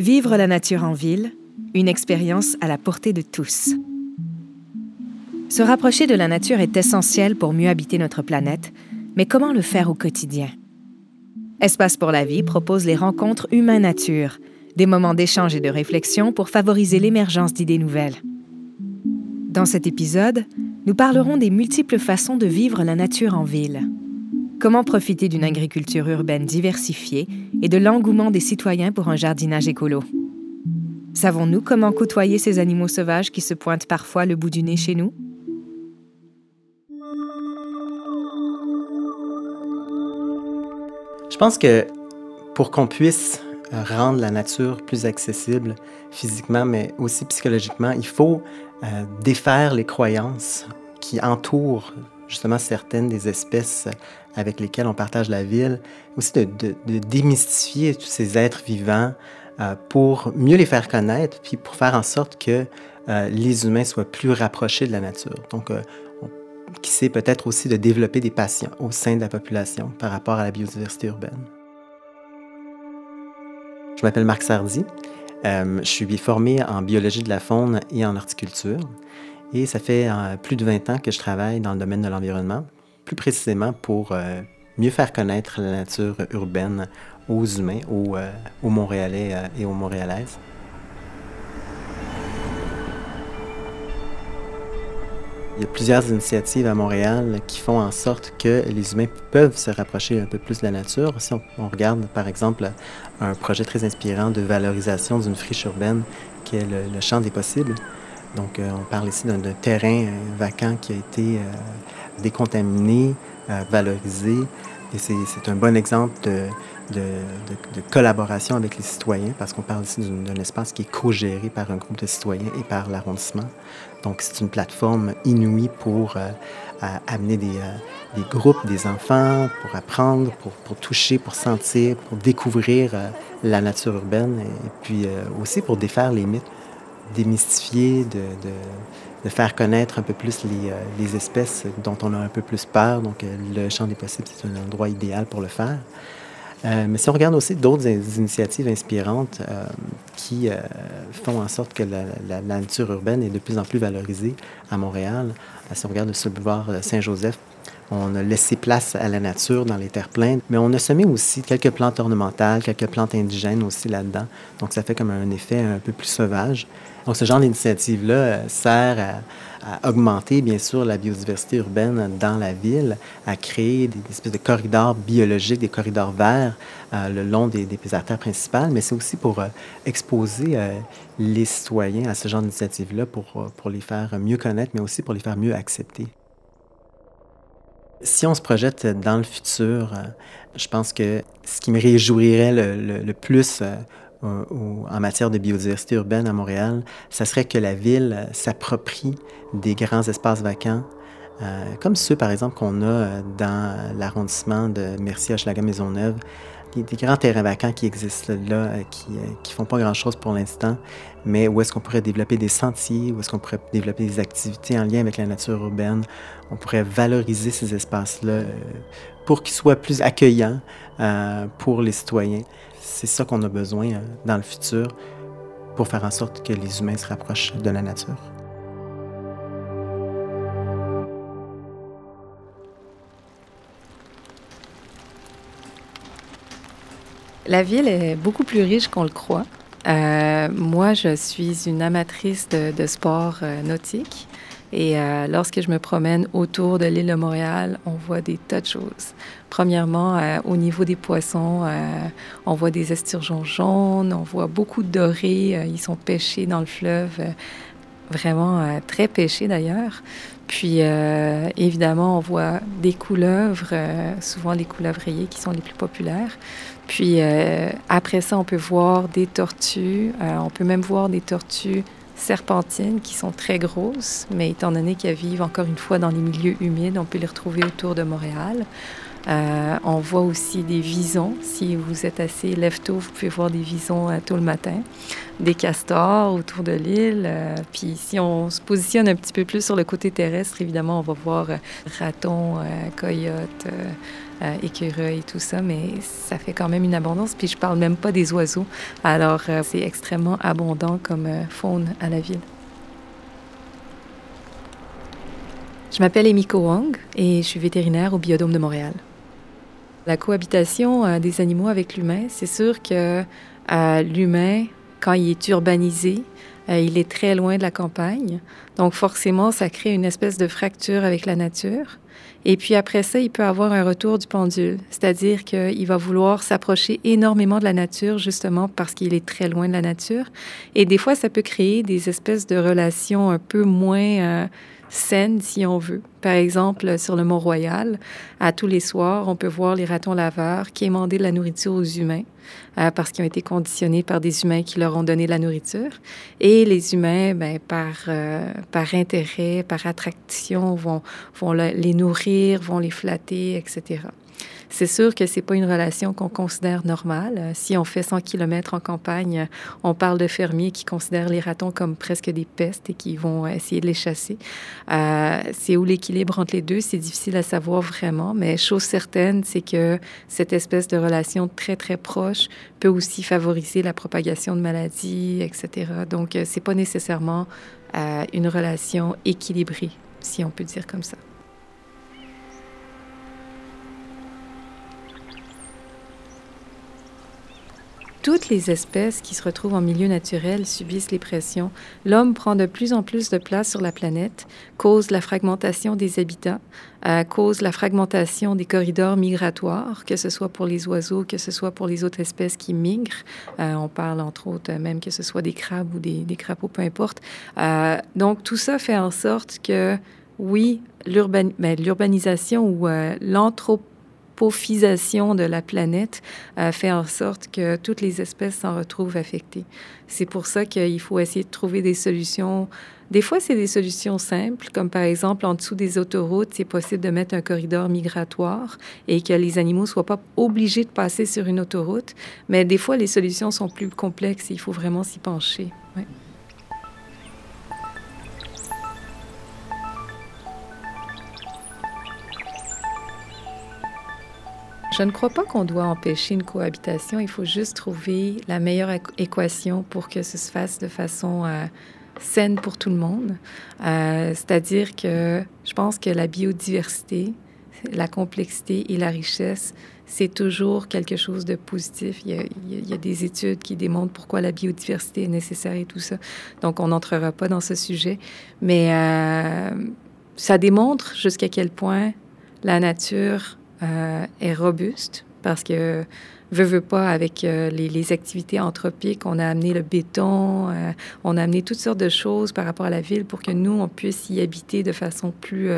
Vivre la nature en ville, une expérience à la portée de tous. Se rapprocher de la nature est essentiel pour mieux habiter notre planète, mais comment le faire au quotidien? Espace pour la vie propose les rencontres humain-nature, des moments d'échange et de réflexion pour favoriser l'émergence d'idées nouvelles. Dans cet épisode, nous parlerons des multiples façons de vivre la nature en ville. Comment profiter d'une agriculture urbaine diversifiée et de l'engouement des citoyens pour un jardinage écolo. Savons-nous comment côtoyer ces animaux sauvages qui se pointent parfois le bout du nez chez nous? Je pense que pour qu'on puisse rendre la nature plus accessible physiquement, mais aussi psychologiquement, il faut euh, défaire les croyances qui entourent justement certaines des espèces avec lesquelles on partage la ville, aussi de, de, démystifier tous ces êtres vivants euh, pour mieux les faire connaître, puis pour faire en sorte que euh, les humains soient plus rapprochés de la nature. Donc, qui sait peut-être aussi de développer des patients au sein de la population par rapport à la biodiversité urbaine. Je m'appelle Marc Sardi. Euh, je suis formé en biologie de la faune et en horticulture. Et ça fait euh, plus de 20 ans que je travaille dans le domaine de l'environnement, plus précisément pour euh, mieux faire connaître la nature urbaine aux humains, aux, aux Montréalais et aux Montréalaises. Il y a plusieurs initiatives à Montréal qui font en sorte que les humains peuvent se rapprocher un peu plus de la nature. Si on, regarde, par exemple, un projet très inspirant de valorisation d'une friche urbaine qui est le, champ des possibles. Donc, euh, on parle ici d'un terrain euh, vacant qui a été euh, décontaminé, valorisé. Et c'est un bon exemple de, collaboration avec les citoyens, parce qu'on parle ici d'un espace qui est co-géré par un groupe de citoyens et par l'arrondissement. Donc, c'est une plateforme inouïe pour amener des, groupes, des enfants, pour apprendre, pour, toucher, pour sentir, pour découvrir la nature urbaine, et puis aussi pour défaire les mythes, démystifier, de, faire connaître un peu plus les, les, espèces dont on a un peu plus peur. Donc, le champ des possibles, c'est un endroit idéal pour le faire. Euh, mais si on regarde aussi d'autres initiatives inspirantes euh, qui euh, font en sorte que la, nature urbaine est de plus en plus valorisée à Montréal, si on regarde le boulevard Saint-Joseph, on a laissé place à la nature dans les terres pleines, mais on a semé aussi quelques plantes ornementales, quelques plantes indigènes aussi là-dedans. Donc ça fait comme un effet un peu plus sauvage. Donc ce genre d'initiative-là sert à, augmenter, bien sûr, la biodiversité urbaine dans la ville, à créer des, espèces de corridors biologiques, des corridors verts euh, le long des, des artères principales, mais c'est aussi pour euh, exposer euh, les citoyens à ce genre d'initiative-là pour, pour les faire mieux connaître, mais aussi pour les faire mieux accepter. Si on se projette dans le futur, je pense que ce qui me réjouirait le, le plus en matière de biodiversité urbaine à Montréal, ça serait que la ville s'approprie des grands espaces vacants, euh, comme ceux, par exemple, qu'on a euh, dans l'arrondissement de Mercier-Hochelaga-Maisonneuve, des, grands terrains vacants qui existent là, euh, qui ne font pas grand-chose pour l'instant, mais où est-ce qu'on pourrait développer des sentiers, où est-ce qu'on pourrait développer des activités en lien avec la nature urbaine. On pourrait valoriser ces espaces-là pour qu'ils soient plus accueillants pour les citoyens. C'est ça qu'on a besoin dans le futur pour faire en sorte que les humains se rapprochent de la nature. La ville est beaucoup plus riche qu'on le croit. Euh, moi, je suis une amatrice de, de sport euh, nautique. Et euh, lorsque je me promène autour de l'île de Montréal, on voit des tas de choses. Premièrement, euh, au niveau des poissons, euh, on voit des esturgeons jaunes, on voit beaucoup de dorés. ils sont pêchés dans le fleuve, vraiment très pêchés d'ailleurs. Puis, évidemment, on voit des couleuvres, souvent les couleuvres rayées qui sont les plus populaires. Puis après ça, on peut voir des tortues. on peut même voir des tortues serpentines qui sont très grosses, mais étant donné qu'elles vivent encore une fois dans les milieux humides, on peut les retrouver autour de Montréal. Euh, on voit aussi des visons. Si vous êtes assez lève-tôt, vous pouvez voir des visons euh, tôt le matin. Des castors autour de l'île. Euh, puis si on se positionne un petit peu plus sur le côté terrestre, évidemment, on va voir ratons, coyotes, écureuils et tout ça. Mais ça fait quand même une abondance. Puis je parle même pas des oiseaux. Alors c'est extrêmement abondant comme faune à la ville. Je m'appelle Emiko Wong et je suis vétérinaire au Biodôme de Montréal. La cohabitation euh, des animaux avec l'humain, c'est sûr que euh, l'humain, quand il est urbanisé, euh, il est très loin de la campagne. Donc forcément, ça crée une espèce de fracture avec la nature. Et puis après ça, il peut avoir un retour du pendule, c'est-à-dire qu'il va vouloir s'approcher énormément de la nature justement parce qu'il est très loin de la nature. Et des fois, ça peut créer des espèces de relations un peu moins saine, si on veut. Par exemple, sur le Mont-Royal, à tous les soirs, on peut voir les ratons laveurs qui émandaient de la nourriture aux humains euh, parce qu'ils ont été conditionnés par des humains qui leur ont donné la nourriture. Et les humains, ben, par, euh, par intérêt, par attraction, vont, vont les nourrir, vont les flatter, etc. C'est sûr que c'est pas une relation qu'on considère normale. Euh, si on fait 100 km en campagne, on parle de fermiers qui considèrent les ratons comme presque des pestes et qui vont essayer de les chasser. Euh, c'est où l'équilibre entre les deux, c'est difficile à savoir vraiment, mais chose certaine, c'est que cette espèce de relation très, très proche peut aussi favoriser la propagation de maladies, etc. Donc, euh, c'est pas nécessairement une relation équilibrée, si on peut dire comme ça. Toutes les espèces qui se retrouvent en milieu naturel subissent les pressions. L'homme prend de plus en plus de place sur la planète, cause la fragmentation des habitats, euh, cause la fragmentation des corridors migratoires, que ce soit pour les oiseaux, que ce soit pour les autres espèces qui migrent. Euh, on parle entre autres même que ce soit des crabes ou des, crapauds, peu importe. Euh, donc tout ça fait en sorte que oui, ben, l'urbanisation ou l'anthropologie de la planète euh, fait en sorte que toutes les espèces s'en retrouvent affectées. C'est pour ça qu'il faut essayer de trouver des solutions. Des fois, c'est des solutions simples, comme par exemple, en dessous des autoroutes, c'est possible de mettre un corridor migratoire et que les animaux ne soient pas obligés de passer sur une autoroute. Mais des fois, les solutions sont plus complexes et il faut vraiment s'y pencher. Je ne crois pas qu'on doit empêcher une cohabitation. Il faut juste trouver la meilleure équation pour que ce se fasse de façon euh, saine pour tout le monde. Euh, c'est-à-dire que je pense que la biodiversité, la complexité et la richesse, c'est toujours quelque chose de positif. Il y, a, des études qui démontrent pourquoi la biodiversité est nécessaire et tout ça. Donc, on n'entrera pas dans ce sujet. Mais euh, ça démontre jusqu'à quel point la nature euh, est robuste parce que veut, veut pas, avec euh, les, activités anthropiques, on a amené le béton, euh, on a amené toutes sortes de choses par rapport à la ville pour que nous, on puisse y habiter de façon plus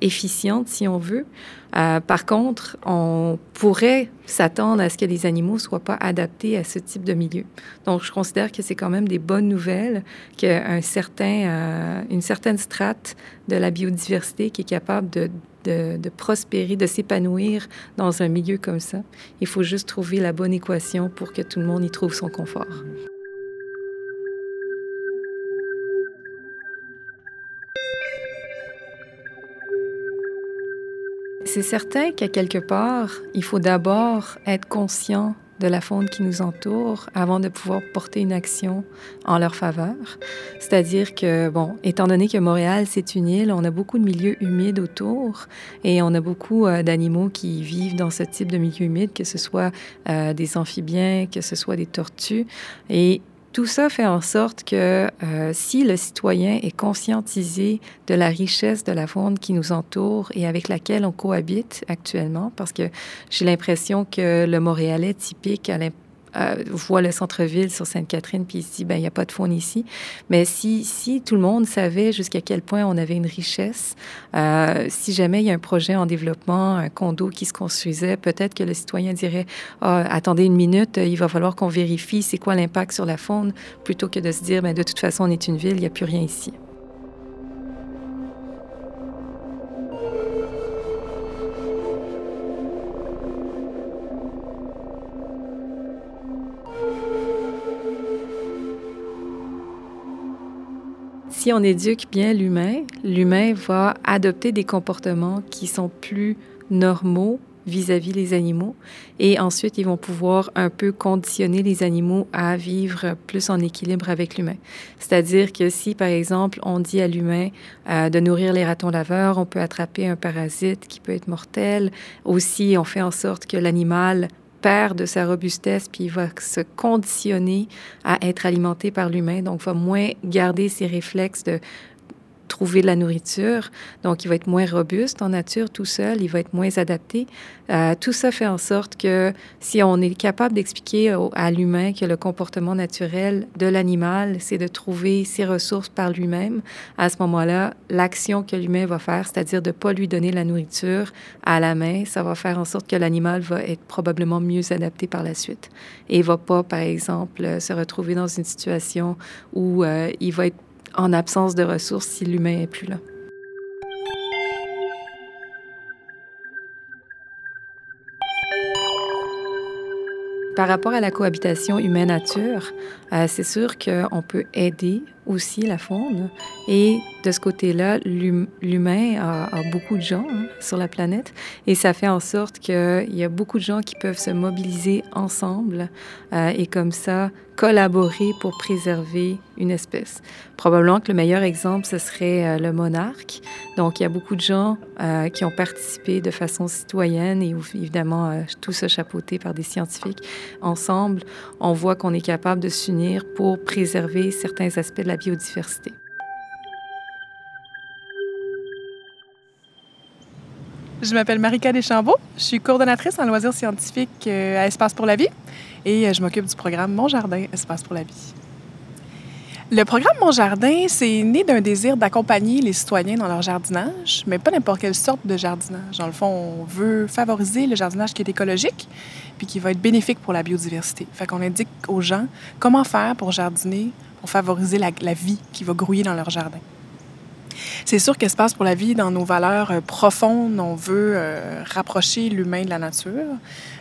efficiente, si on veut. par contre, on pourrait s'attendre à ce que les animaux soient pas adaptés à ce type de milieu. Donc, je considère que c'est quand même des bonnes nouvelles qu'un certain, une certaine strate de la biodiversité qui est capable de de, prospérer, de s'épanouir dans un milieu comme ça. Il faut juste trouver la bonne équation pour que tout le monde y trouve son confort. C'est certain qu'à quelque part, il faut d'abord être conscient de la faune qui nous entoure avant de pouvoir porter une action en leur faveur. C'est-à-dire que, bon, étant donné que Montréal, c'est une île, on a beaucoup de milieux humides autour et on a beaucoup euh, d'animaux qui vivent dans ce type de milieu humide, que ce soit euh, des amphibiens, que ce soit des tortues. Et tout ça fait en sorte que euh, si le citoyen est conscientisé de la richesse de la faune qui nous entoure et avec laquelle on cohabite actuellement, parce que j'ai l'impression que le Montréalais typique a euh, voit le centre-ville sur Sainte-Catherine, puis il se dit, ben, il n'y a pas de faune ici. Mais si, si tout le monde savait jusqu'à quel point on avait une richesse, euh, si jamais il y a un projet en développement, un condo qui se construisait, peut-être que le citoyen dirait, ah, attendez une minute, il va falloir qu'on vérifie c'est quoi l'impact sur la faune, plutôt que de se dire, ben, de toute façon, on est une ville, il n'y a plus rien ici. Si on éduque bien l'humain, l'humain va adopter des comportements qui sont plus normaux vis-à-vis les animaux. Et ensuite, ils vont pouvoir un peu conditionner les animaux à vivre plus en équilibre avec l'humain. C'est-à-dire que si, par exemple, on dit à l'humain euh, de nourrir les ratons laveurs, on peut attraper un parasite qui peut être mortel. Aussi, on fait en sorte que l'animal perd de sa robustesse, puis il va se conditionner à être alimenté par l'humain, donc va moins garder ses réflexes de trouver de la nourriture. Donc, il va être moins robuste en nature tout seul, il va être moins adapté. Euh, tout ça fait en sorte que si on est capable d'expliquer à l'humain que le comportement naturel de l'animal, c'est de trouver ses ressources par lui-même, à ce moment-là, l'action que l'humain va faire, c'est-à-dire de ne pas lui donner la nourriture à la main, ça va faire en sorte que l'animal va être probablement mieux adapté par la suite. Et il va pas, par exemple, se retrouver dans une situation où euh, il va être en absence de ressources si l'humain n'est plus là. Par rapport à la cohabitation humaine-nature, euh, c'est sûr qu'on peut aider aussi la faune. Et de ce côté-là, l'humain a, beaucoup de gens hein, sur la planète et ça fait en sorte qu'il y a beaucoup de gens qui peuvent se mobiliser ensemble euh, et comme ça collaborer pour préserver une espèce. Probablement que le meilleur exemple, ce serait euh, le monarque. Donc, il y a beaucoup de gens euh, qui ont participé de façon citoyenne et évidemment tout ça chapeauté par des scientifiques. Ensemble, on voit qu'on est capable de s'unir pour préserver certains aspects de la biodiversité. Je m'appelle Marika Deschambault. Je suis coordonnatrice en loisirs scientifiques euh, à Espace pour la vie et euh, je m'occupe du programme Mon Jardin Espace pour la vie. Le programme Mon Jardin, c'est né d'un désir d'accompagner les citoyens dans leur jardinage, mais pas n'importe quelle sorte de jardinage. Dans le fond, on veut favoriser le jardinage qui est écologique puis qui va être bénéfique pour la biodiversité. Fait qu'on indique aux gens comment faire pour jardiner, pour favoriser la, vie qui va grouiller dans leur jardin. C'est sûr qu'Espace pour la vie, dans nos valeurs euh, profondes, on veut euh, rapprocher l'humain de la nature.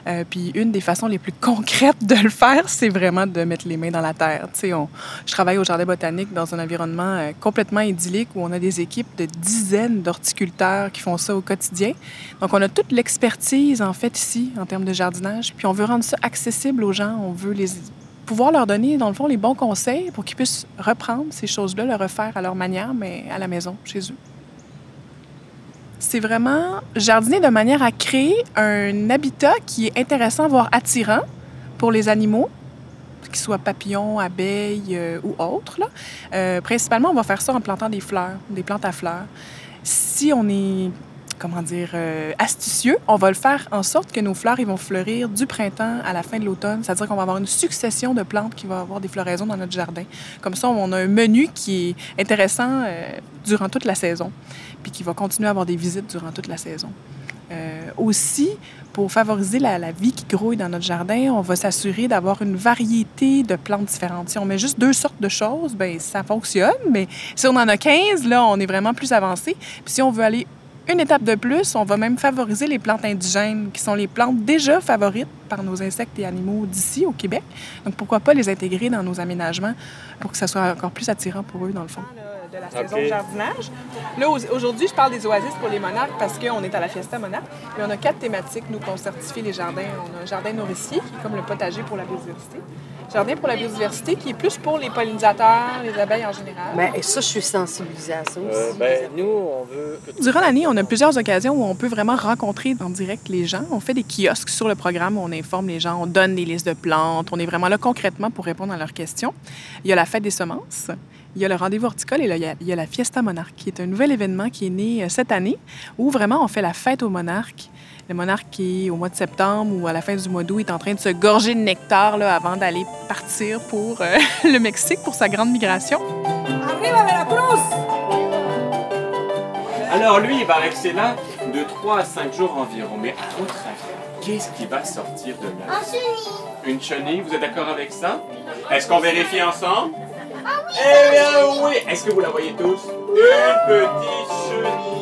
Euh, puis une des façons les plus concrètes de le faire, c'est vraiment de mettre les mains dans la terre. On, je travaille au Jardin botanique dans un environnement complètement idyllique où on a des équipes de dizaines d'horticulteurs qui font ça au quotidien. Donc on a toute l'expertise en fait ici en termes de jardinage. Puis on veut rendre ça accessible aux gens. On veut les pouvoir leur donner, dans le fond, les bons conseils pour qu'ils puissent reprendre ces choses-là, le refaire à leur manière, mais à la maison, chez eux. C'est vraiment jardiner de manière à créer un habitat qui est intéressant, voire attirant pour les animaux, qu'ils soient papillons, abeilles euh, ou autres. Euh, principalement, on va faire ça en plantant des fleurs, des plantes à fleurs. Si on est comment dire, euh, astucieux, on va le faire en sorte que nos fleurs ils vont fleurir du printemps à la fin de l'automne. C'est-à-dire qu'on va avoir une succession de plantes qui vont avoir des floraisons dans notre jardin. Comme ça, on a un menu qui est intéressant euh, durant toute la saison, puis qui va continuer à avoir des visites durant toute la saison. Euh, aussi, pour favoriser la, la, vie qui grouille dans notre jardin, on va s'assurer d'avoir une variété de plantes différentes. Si on met juste deux sortes de choses, ben ça fonctionne, mais si on en a 15, là, on est vraiment plus avancé. Puis si on veut aller une étape de plus, on va même favoriser les plantes indigènes, qui sont les plantes déjà favorites par nos insectes et animaux d'ici, au Québec. Donc, pourquoi pas les intégrer dans nos aménagements pour que ça soit encore plus attirant pour eux, dans le fond. De la saison de jardinage. Là, aujourd'hui, je parle des oasis pour les monarques parce qu'on est à la Fiesta Monarque. Et on a quatre thématiques, nous, qu'on certifie les jardins. On a un jardin nourricier, qui est comme le potager pour la biodiversité. Jardin pour la biodiversité, qui est plus pour les pollinisateurs, les abeilles en général. Bien, et ça, je suis sensibilisée à ça aussi. Euh, ben, nous, on veut... Durant l'année, on a plusieurs occasions où on peut vraiment rencontrer en direct les gens. On fait des kiosques sur le programme où on informe les gens, on donne des listes de plantes. On est vraiment là concrètement pour répondre à leurs questions. Il y a la fête des semences. Il y a le rendez-vous horticole et là, il, y a, la Fiesta Monarque, qui est un nouvel événement qui est né euh, cette année, où vraiment on fait la fête aux monarques le monarque qui, au mois de septembre ou à la fin du mois d'août, est en train de se gorger de nectar là, avant d'aller partir pour euh, le Mexique pour sa grande migration. Arriba Veracruz! Alors lui, il va rester là de 3 à 5 jours environ. Mais à votre avis, qu'est-ce qui va sortir de là? Un chenille. Une chenille, vous êtes d'accord avec ça? Est-ce qu'on vérifie ensemble? Eh bien oui! Est-ce que vous la voyez tous? Une petite chenille!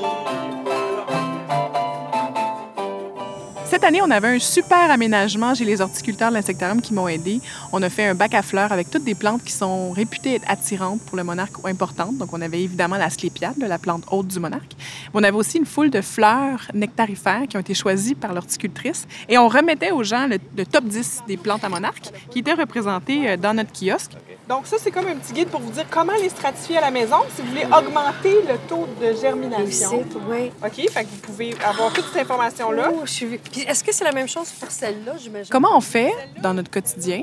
Cette année, on avait un super aménagement. J'ai les horticulteurs de l'insectarium qui m'ont aidé. On a fait un bac à fleurs avec toutes des plantes qui sont réputées être attirantes pour le monarque ou importantes. Donc, on avait évidemment la sclépiade, la plante haute du monarque. On avait aussi une foule de fleurs nectarifères qui ont été choisies par l'horticultrice. Et on remettait aux gens le, le top 10 des plantes à monarque qui étaient représentées euh, dans notre kiosque. Donc ça, c'est comme un petit guide pour vous dire comment les stratifier à la maison si vous voulez augmenter le taux de germination. Réussite, oui. OK, fait que vous pouvez avoir toute cette information-là. Oh, je suis... Puis est-ce que c'est la même chose pour celle-là, j'imagine? Comment on fait dans notre quotidien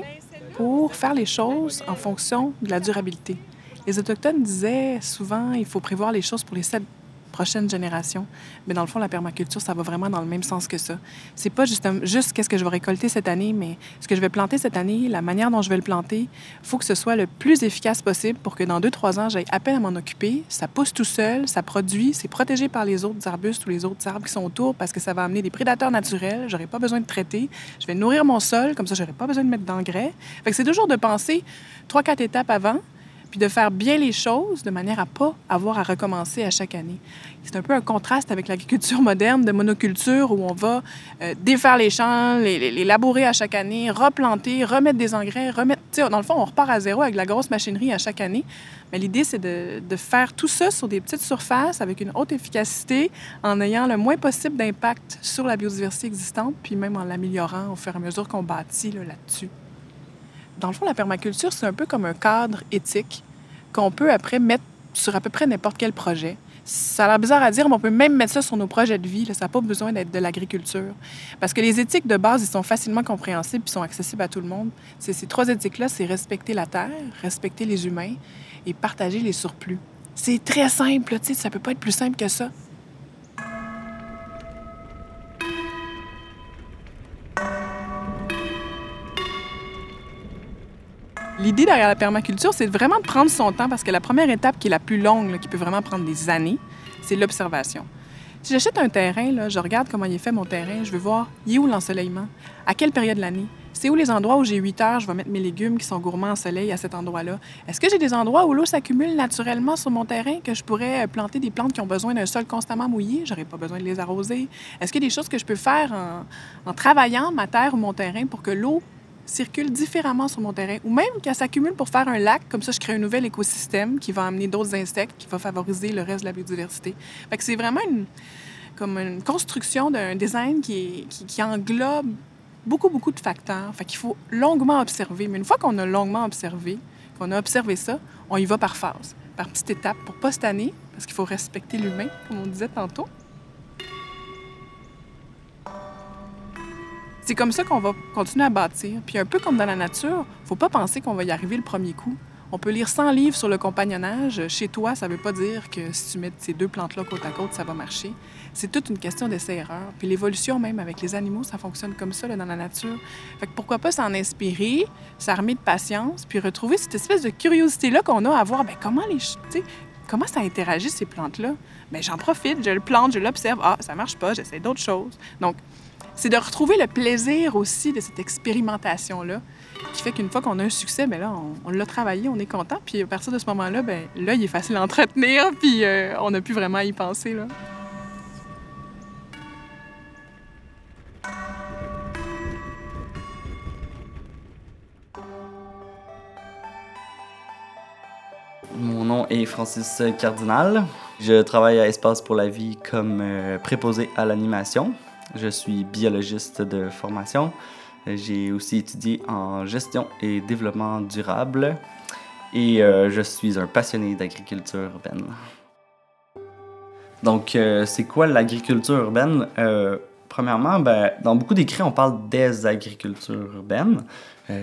pour faire les choses en fonction de la durabilité? Les Autochtones disaient souvent il faut prévoir les choses pour les sept prochaines générations. Mais dans le fond, la permaculture, ça va vraiment dans le même sens que ça. C'est pas juste, juste qu'est-ce que je vais récolter cette année, mais ce que je vais planter cette année, la manière dont je vais le planter, faut que ce soit le plus efficace possible pour que dans deux, trois ans, j'aille à peine à m'en occuper. Ça pousse tout seul, ça produit, c'est protégé par les autres arbustes ou les autres arbres qui sont autour parce que ça va amener des prédateurs naturels. J'aurai pas besoin de traiter. Je vais nourrir mon sol, comme ça, j'aurai pas besoin de mettre d'engrais. Fait que c'est toujours de penser trois, quatre étapes avant puis de faire bien les choses de manière à pas avoir à recommencer à chaque année. C'est un peu un contraste avec l'agriculture moderne de monoculture où on va euh, défaire les champs, les, labourer à chaque année, replanter, remettre des engrais, remettre... dans le fond, on repart à zéro avec la grosse machinerie à chaque année. Mais l'idée, c'est de, faire tout ça sur des petites surfaces avec une haute efficacité en ayant le moins possible d'impact sur la biodiversité existante, puis même en l'améliorant au fur et à mesure qu'on bâtit là-dessus. Là dans le fond, la permaculture, c'est un peu comme un cadre éthique qu'on peut après mettre sur à peu près n'importe quel projet. Ça a l'air bizarre à dire, mais on peut même mettre ça sur nos projets de vie. Ça n'a pas besoin d'être de l'agriculture. Parce que les éthiques de base, ils sont facilement compréhensibles et sont accessibles à tout le monde. C'est ces trois éthiques-là, c'est respecter la terre, respecter les humains et partager les surplus. C'est très simple, tu sais, ça peut pas être plus simple que ça. L'idée derrière la permaculture, c'est vraiment de prendre son temps parce que la première étape qui est la plus longue, qui peut vraiment prendre des années, c'est l'observation. Si j'achète un terrain, je regarde comment il est fait mon terrain, je veux voir, il est où l'ensoleillement? À quelle période de l'année? C'est où les endroits où j'ai 8 heures, je vais mettre mes légumes qui sont gourmands en soleil à cet endroit-là? Est-ce que j'ai des endroits où l'eau s'accumule naturellement sur mon terrain, que je pourrais euh, planter des plantes qui ont besoin d'un sol constamment mouillé? J'aurais pas besoin de les arroser. Est-ce qu'il y a des choses que je peux faire en travaillant ma terre ou mon terrain pour que l'eau circule différemment sur mon terrain ou même qu'elle s'accumule pour faire un lac. Comme ça, je crée un nouvel écosystème qui va amener d'autres insectes, qui va favoriser le reste de la biodiversité. Fait c'est vraiment une, comme une construction d'un design qui, englobe beaucoup, beaucoup de facteurs. Fait qu'il faut longuement observer. Mais une fois qu'on a longuement observé, qu'on a observé ça, on y va par phase, par petites étapes pour pas année, parce qu'il faut respecter l'humain, comme on disait tantôt. C'est comme ça qu'on va continuer à bâtir. Puis un peu comme dans la nature, faut pas penser qu'on va y arriver le premier coup. On peut lire 100 livres sur le compagnonnage. Chez toi, ça veut pas dire que si tu mets ces deux plantes-là côte à côte, ça va marcher. C'est toute une question d'essai-erreur. Puis l'évolution même avec les animaux, ça fonctionne comme ça là, dans la nature. Fait que pourquoi pas s'en inspirer, s'armer de patience, puis retrouver cette espèce de curiosité-là qu'on a à voir, ben comment les... Comment ça interagit, ces plantes-là? Bien, j'en profite, je le plante, je l'observe. Ah, ça marche pas, j'essaie d'autres choses. Donc, c'est de retrouver le plaisir aussi de cette expérimentation-là, qui fait qu'une fois qu'on a un succès, bien là, on, on l'a travaillé, on est content, puis à partir de ce moment-là, bien là, il est facile à entretenir, puis euh, on n'a plus vraiment à y penser, là. Mon nom est Francis Cardinal. Je travaille à Espace pour la vie comme euh, préposé à l'animation. Je suis biologiste de formation. J'ai aussi étudié en gestion et développement durable et euh, je suis un passionné d'agriculture urbaine. Donc, euh, c'est quoi l'agriculture urbaine? Euh, premièrement, ben, dans beaucoup d'écrits, on parle des agricultures urbaines.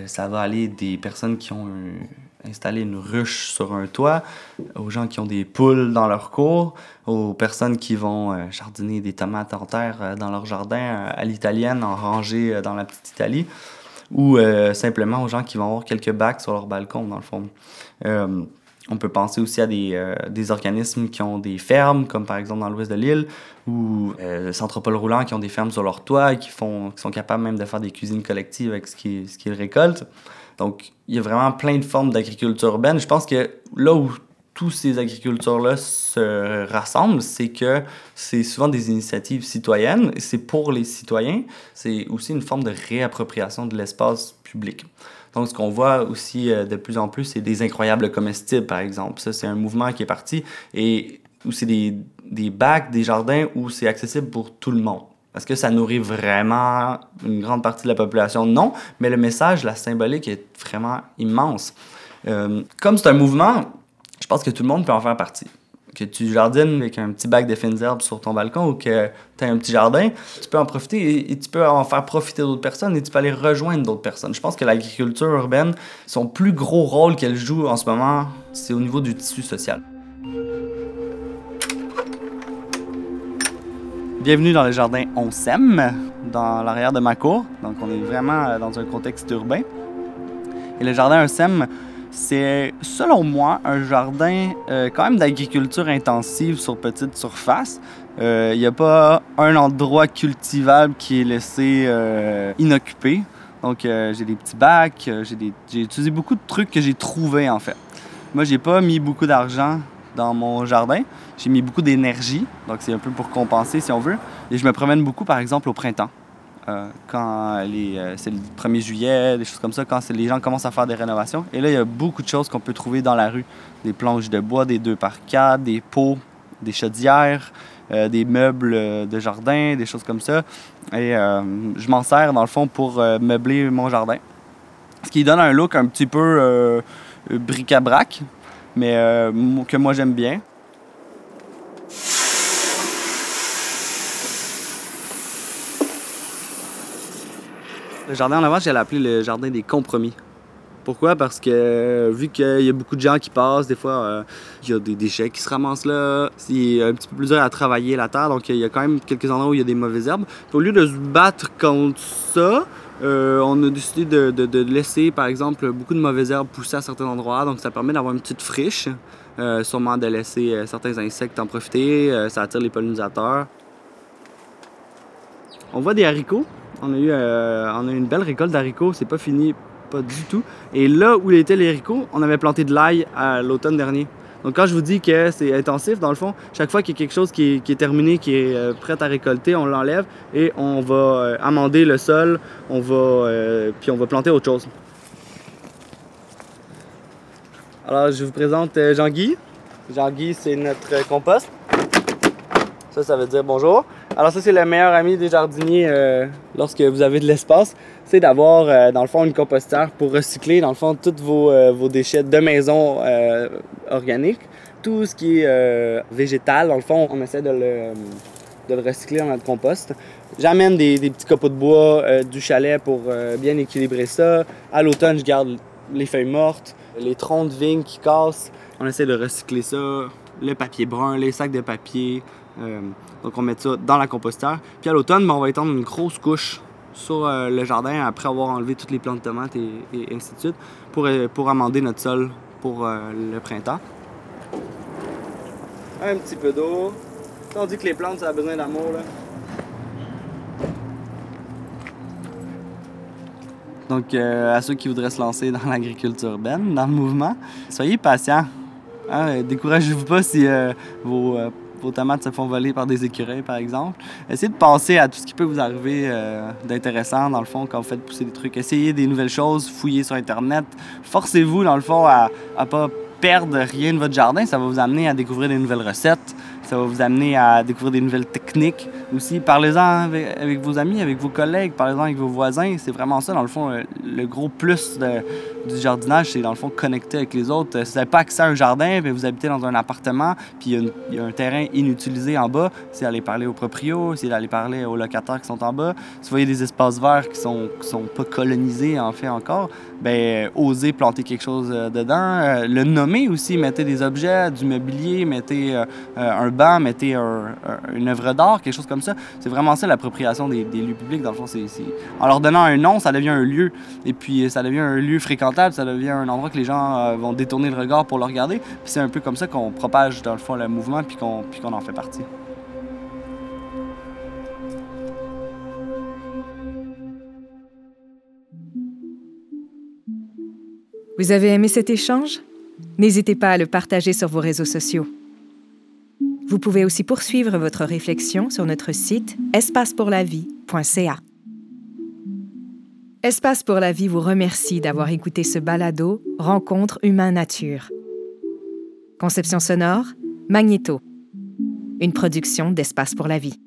Ça va aller des personnes qui ont un, installé une ruche sur un toit, aux gens qui ont des poules dans leur cour, aux personnes qui vont euh, jardiner des tomates en terre euh, dans leur jardin euh, à l'italienne, en rangée dans la petite Italie, ou simplement aux gens qui vont avoir quelques bacs sur leur balcon, dans le fond. On peut penser aussi à des, des, organismes qui ont des fermes, comme par exemple dans l'ouest de l'île, ou euh, Centropole Roulant qui ont des fermes sur leur toit et qui, font, qui sont capables même de faire des cuisines collectives avec ce qu'ils ce qu'ils récoltent. Donc, il y a vraiment plein de formes d'agriculture urbaine. Je pense que là où tous ces agriculteurs-là se rassemblent, c'est que c'est souvent des initiatives citoyennes, c'est pour les citoyens, c'est aussi une forme de réappropriation de l'espace public. Donc, ce qu'on voit aussi euh, de plus en plus, c'est des incroyables comestibles, par exemple. Ça, c'est un mouvement qui est parti et où c'est des, des bacs, des jardins où c'est accessible pour tout le monde. Est-ce que ça nourrit vraiment une grande partie de la population? Non, mais le message, la symbolique est vraiment immense. Euh, comme c'est un mouvement, je pense que tout le monde peut en faire partie. Que tu jardines avec un petit bac de fines herbes sur ton balcon ou que tu as un petit jardin, tu peux en profiter et, tu peux en faire profiter d'autres personnes et tu peux aller rejoindre d'autres personnes. Je pense que l'agriculture urbaine, son plus gros rôle qu'elle joue en ce moment, c'est au niveau du tissu social. Bienvenue dans le jardin On s'aime, dans l'arrière de ma cour. Donc, on est vraiment euh, dans un contexte urbain. Et le jardin On s'aime, c'est, selon moi, un jardin euh, quand même d'agriculture intensive sur petite surface. Il euh, n'y a pas un endroit cultivable qui est laissé inoccupé. Donc, j'ai des petits bacs, j'ai, j'ai utilisé beaucoup de trucs que j'ai trouvés, en fait. Moi, j'ai pas mis beaucoup d'argent dans mon jardin. J'ai mis beaucoup d'énergie, donc c'est un peu pour compenser si on veut. Et je me promène beaucoup, par exemple, au printemps. Euh, quand euh, c'est le 1er juillet, des choses comme ça, quand les gens commencent à faire des rénovations. Et là, il y a beaucoup de choses qu'on peut trouver dans la rue. Des planches de bois, des 2 par 4 des pots, des chaudières, euh, des meubles de jardin, des choses comme ça. Et je m'en sers, dans le fond, pour meubler mon jardin. Ce qui donne un look un petit peu bric-à-brac, mais euh, que moi j'aime bien. Le jardin en avant, j'ai appelé le jardin des compromis. Pourquoi? Parce que euh, vu qu'il y a beaucoup de gens qui passent, des fois, euh, il y a des déchets qui se ramassent là. C'est un petit peu plus dur à travailler la terre, donc il y a quand même quelques endroits où il y a des mauvaises herbes. au lieu de se battre contre ça, euh, on a décidé de, laisser, par exemple, beaucoup de mauvaises herbes pousser à certains endroits. Donc, ça permet d'avoir une petite friche. Euh, sûrement de laisser euh, certains insectes en profiter. ça attire les pollinisateurs. On voit des haricots. On a eu on a une belle récolte d'haricots. C'est pas fini, pas du tout. Et là où étaient les haricots, on avait planté de l'ail à l'automne dernier. Donc, quand je vous dis que c'est intensif, dans le fond, chaque fois qu'il y a quelque chose qui est, terminé, qui est euh, prêt à récolter, on l'enlève et on va euh, amender le sol, euh, puis on va planter autre chose. Alors, je vous présente Jean-Guy. Jean-Guy, c'est notre compost. Ça, ça veut dire bonjour. Alors ça, c'est le meilleur ami des jardiniers euh, lorsque vous avez de l'espace. C'est d'avoir, euh, dans le fond, une compostière pour recycler, dans le fond, tous vos, euh, déchets de maison organiques. Tout ce qui est végétal, dans le fond, on essaie de le, recycler dans notre compost. J'amène des, des, petits copeaux de bois du chalet pour bien équilibrer ça. À l'automne, je garde les feuilles mortes, les troncs de vigne qui cassent. On essaie de recycler ça. Le papier brun, les sacs de papier, donc on met ça dans la compostière. Puis à l'automne, ben, on va étendre une grosse couche sur euh, le jardin après avoir enlevé toutes les plantes de tomates et, ainsi de suite pour, euh, pour amender notre sol pour le printemps. Un petit peu d'eau. On dit que les plantes, ça a besoin d'amour. Donc, à ceux qui voudraient se lancer dans l'agriculture urbaine, dans le mouvement, soyez patients. Hein, découragez-vous pas si vos vos tomates se font voler par des écureuils, par exemple. Essayez de penser à tout ce qui peut vous arriver euh, d'intéressant, dans le fond, quand vous faites pousser des trucs. Essayez des nouvelles choses, fouillez sur Internet. Forcez-vous, dans le fond, à ne pas perdre rien de votre jardin. Ça va vous amener à découvrir des nouvelles recettes. Ça va vous amener à découvrir des nouvelles techniques aussi. Parlez-en avec, vos amis, avec vos collègues, parlez-en avec vos voisins. C'est vraiment ça, dans le fond, le, gros plus du jardinage, c'est dans le fond connecter avec les autres. Si vous n'avez pas accès à un jardin, mais vous habitez dans un appartement, puis il y, a un terrain inutilisé en bas, c'est d'aller parler aux proprios, c'est d'aller parler aux locataires qui sont en bas. Si vous voyez des espaces verts qui sont, sont pas colonisés, en fait, encore, ben osez planter quelque chose euh, dedans. Euh, le nommer aussi, mettez des objets, du mobilier, mettez euh, un banc, mettez une œuvre d'art, quelque chose comme ça. C'est vraiment ça l'appropriation des, lieux publics. Dans le fond, c'est, en leur donnant un nom, ça devient un lieu. Et puis, ça devient un lieu fréquentable, ça devient un endroit que les gens euh, vont détourner le regard pour le regarder. C'est un peu comme ça qu'on propage, dans le fond, le mouvement, puis qu'on, puis qu'on en fait partie. Vous avez aimé cet échange? N'hésitez pas à le partager sur vos réseaux sociaux. Vous pouvez aussi poursuivre votre réflexion sur notre site espacepourlavie.ca. Espace pour la vie vous remercie d'avoir écouté ce balado Rencontre humain-nature. Conception sonore, Magnéto. Une production d'Espace pour la vie.